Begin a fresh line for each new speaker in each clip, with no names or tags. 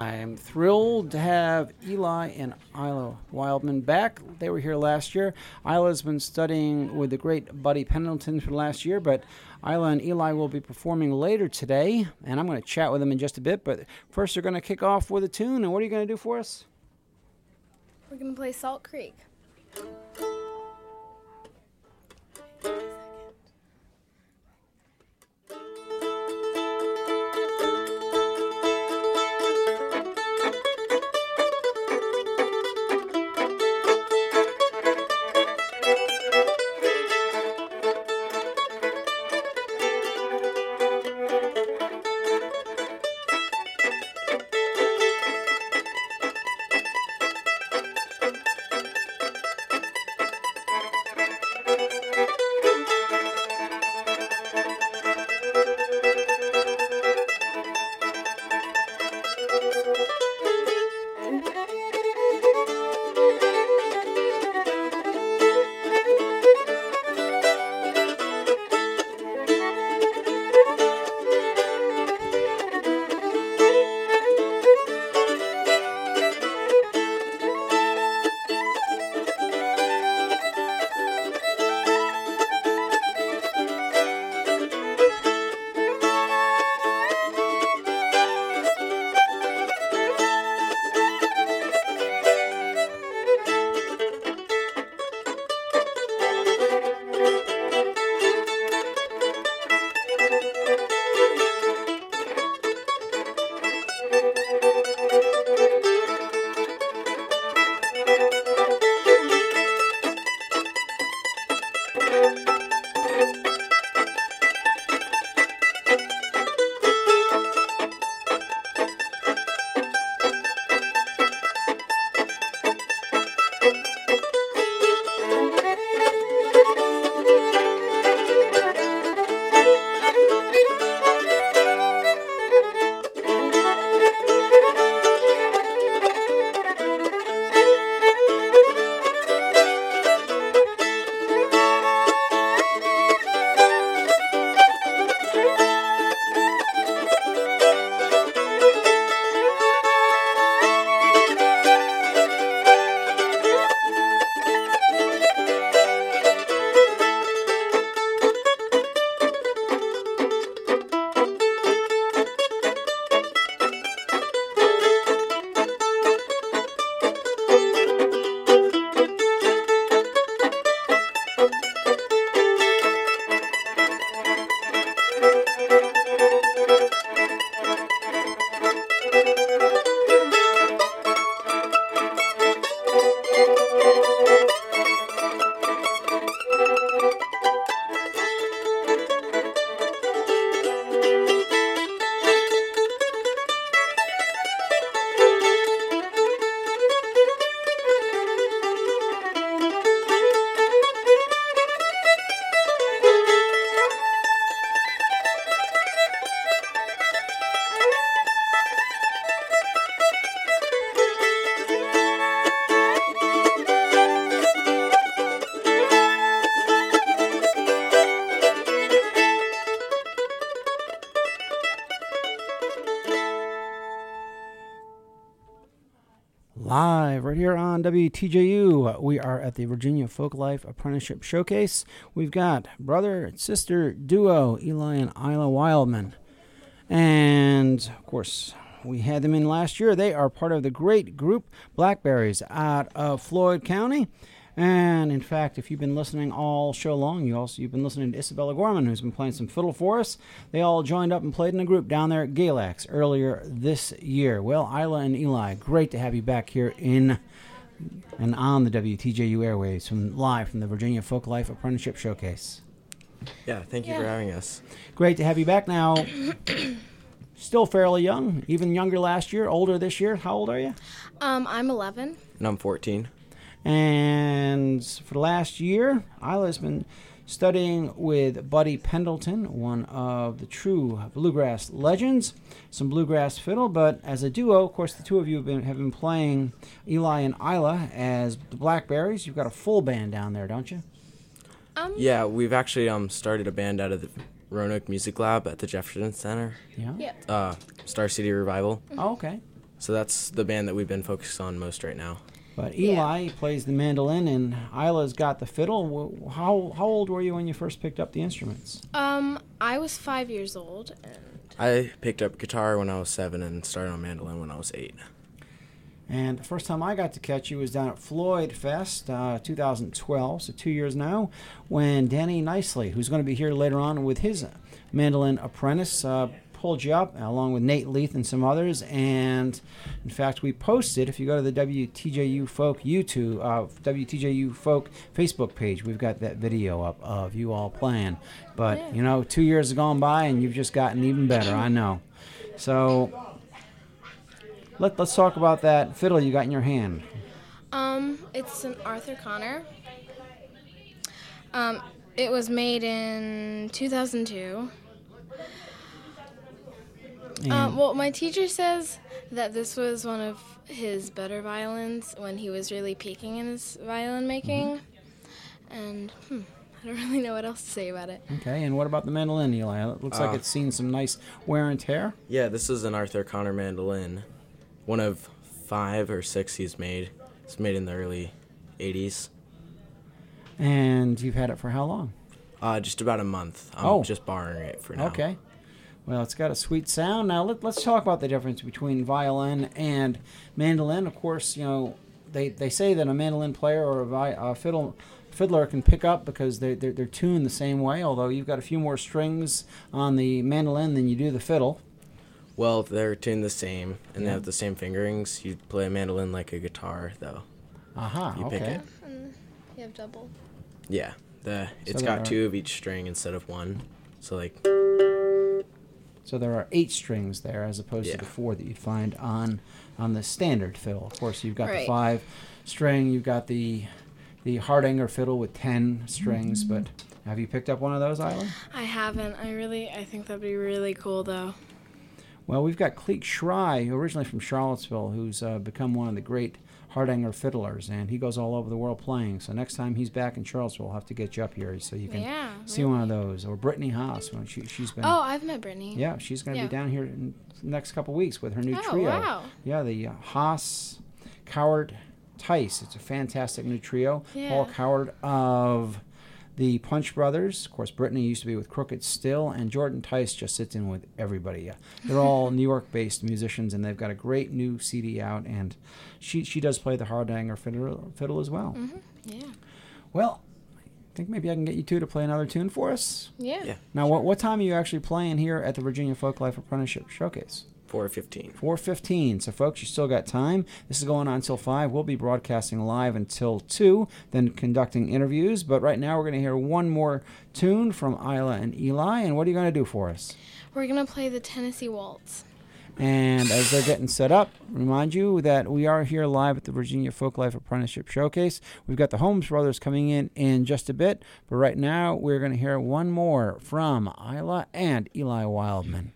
I'm thrilled to have Eli and Aila Wildman back. They were here last year. Aila's been studying with the great Buddy Pendleton for the last year, but Aila and Eli will be performing later today, and I'm going to chat with them in just a bit. But first, they're going to kick off with a tune, and what are you going to do for us?
We're going to play Salt Creek.
Live right here on WTJU. We are at the Virginia Folklife Apprenticeship Showcase. We've got brother and sister duo Eli and Aila Wildman. And of course, we had them in last year. They are part of the great group Blackberries out of Floyd County. And in fact, if you've been listening all show long, you also you've been listening to Isabella Gorman, who's been playing some fiddle for us. They all joined up and played in a group down there at Galax earlier this year. Well, Aila and Eli, great to have you back here in and on the WTJU airways from live from the Virginia Folk Life Apprenticeship Showcase.
Yeah, thank you for having us.
Great to have you back now. Still fairly young, even younger last year, older this year. How old are you?
Um, I'm 11.
And I'm 14.
And for the last year, Aila's been studying with Buddy Pendleton, one of the true bluegrass legends, some bluegrass fiddle. But as a duo, of course, the two of you have been, have been playing Eli and Aila as the Blackberries. You've got a full band down there, don't you?
Um,
Yeah, we've actually um started a band out of the Roanoke Music Lab at the Jefferson Center.
Yeah.
Yep.
Uh, Star City Revival.
Oh, okay.
So that's the band that we've been focused on most right now.
But
Yeah.
Eli plays the mandolin, and Aila's got the fiddle. How how old were you when you first picked up the instruments?
Um, I was five years old, and
I picked up guitar when I was seven and started on mandolin when I was eight.
And the first time I got to catch you was down at Floyd Fest, uh, 2012, so two years now, when Danny Nicely, who's going to be here later on with his mandolin apprentice, uh, pulled you up along with Nate Leath and some others. And in fact, we posted, if you go to the WTJU Folk YouTube, uh, WTJU Folk Facebook page, we've got that video up of you all playing. But,
Yeah.
you know, two years have gone by and you've just gotten even better, I know. So let, let's talk about that fiddle you got in your hand.
um, it's an Arthur Connor. Um, it was made in 2002.
And,
Um, well, my teacher says that this was one of his better violins when he was really peaking in his violin making. And hmm, I don't really know what else to say about it.
okay, and what about the mandolin, Eli? It looks like
Uh,
it's seen some nice wear and tear.
Yeah, this is an Arthur Connor mandolin. One of five or six he's made. It's made in the early 80s.
And you've had it for how long?
Uh, just about a month. I'm
Oh.
just borrowing it for now.
Okay. Well, it's got a sweet sound. Now let, let's talk about the difference between violin and mandolin. Of course, you know they, they say that a mandolin player or a, vi- a fiddle fiddler can pick up because they're, they're they're tuned the same way. Although you've got a few more strings on the mandolin than you do the fiddle.
Well, they're tuned the same and
Yeah.
they have the same fingerings. You play a mandolin like a guitar, though.
Aha.
You
okay.
pick it.
And you have double.
Yeah, the it's
there
got
are-
two of each string instead of one. So like,
So there are eight strings there, as opposed to the four that you'd find on on the standard fiddle. Of course, you've got the five string. You've got the the Hardanger fiddle with ten strings. But have you picked up one of those, Aila?
I haven't. I really, I think that'd be really cool though.
Well, we've got Cleek Schrei, originally from Charlottesville, who's uh, become one of the great Hardanger fiddlers, and he goes all over the world playing. So next time he's back in Charlottesville, we'll have to get you up here so you can
Yeah.
see
really.
one of those. Or Brittany Haas, when she, she's been.
Oh, I've met Brittany.
Yeah, she's going to
Yeah.
be down here in the next couple weeks with her new
Oh,
trio.
wow.
Yeah, the uh, Haas, Kowert, Tice. It's a fantastic new trio.
Yeah.
Paul. Kowert of the Punch Brothers. Of course, Brittany used to be with Crooked Still, and Jordan Tice just sits in with everybody. They're all New York-based musicians, and they've got a great new CD out. And she she does play the Hardanger fiddle, fiddle as well.
Mm-hmm. Yeah.
Well, I think maybe I can get you two to play another tune for us.
Yeah.
Yeah.
Now, what what time are you actually playing here at the Virginia Folklife Apprenticeship Showcase?
415.
4.15. So, folks, you still got time. This is going on until 5. We'll be broadcasting live until 2, then conducting interviews. But right now, we're going to hear one more tune from Aila and Eli. And what are you going to do for us?
We're gonna play the Tennessee Waltz.
And as they're getting set up, remind you that we are here live at the Virginia Folklife Apprenticeship Showcase. We've got the Holmes brothers coming in in just a bit. But right now, we're going to hear one more from Aila and Eli Wildman.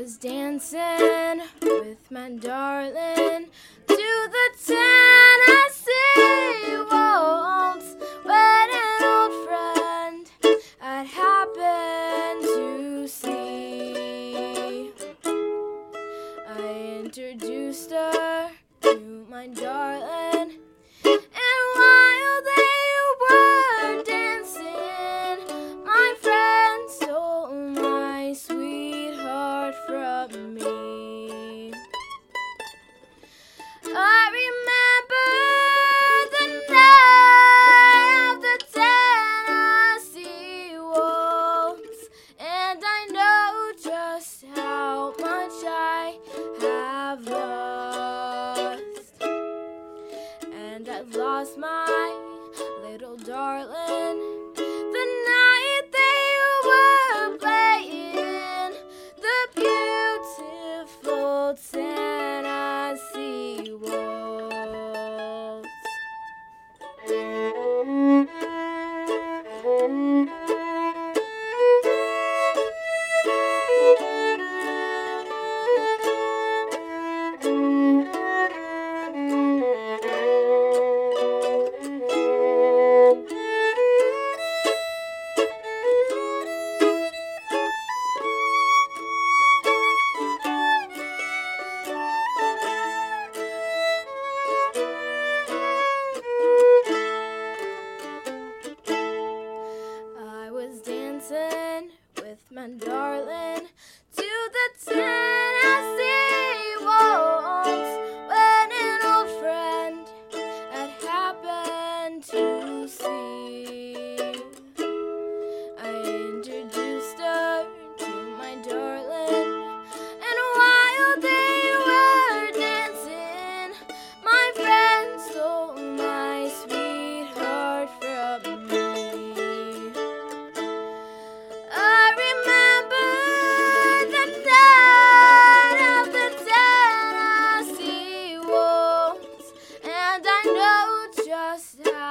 Was dancing with my darling to the Tennessee waltz when an old friend I'd happened to see. I introduced her to my darling,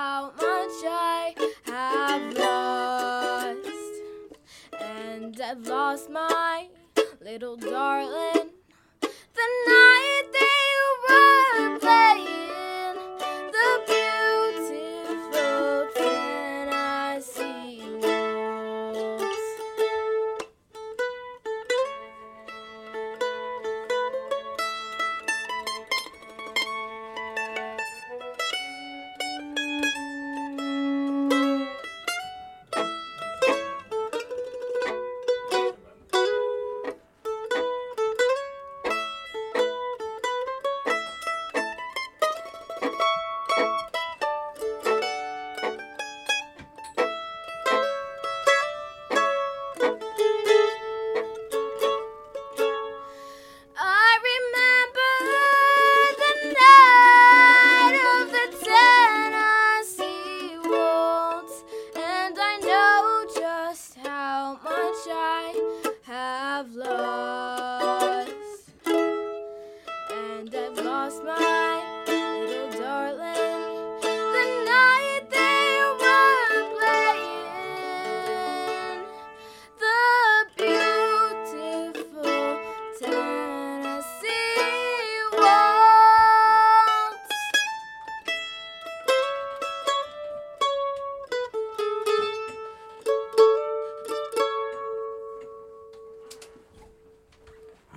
how much I have lost. And I've lost my little darling.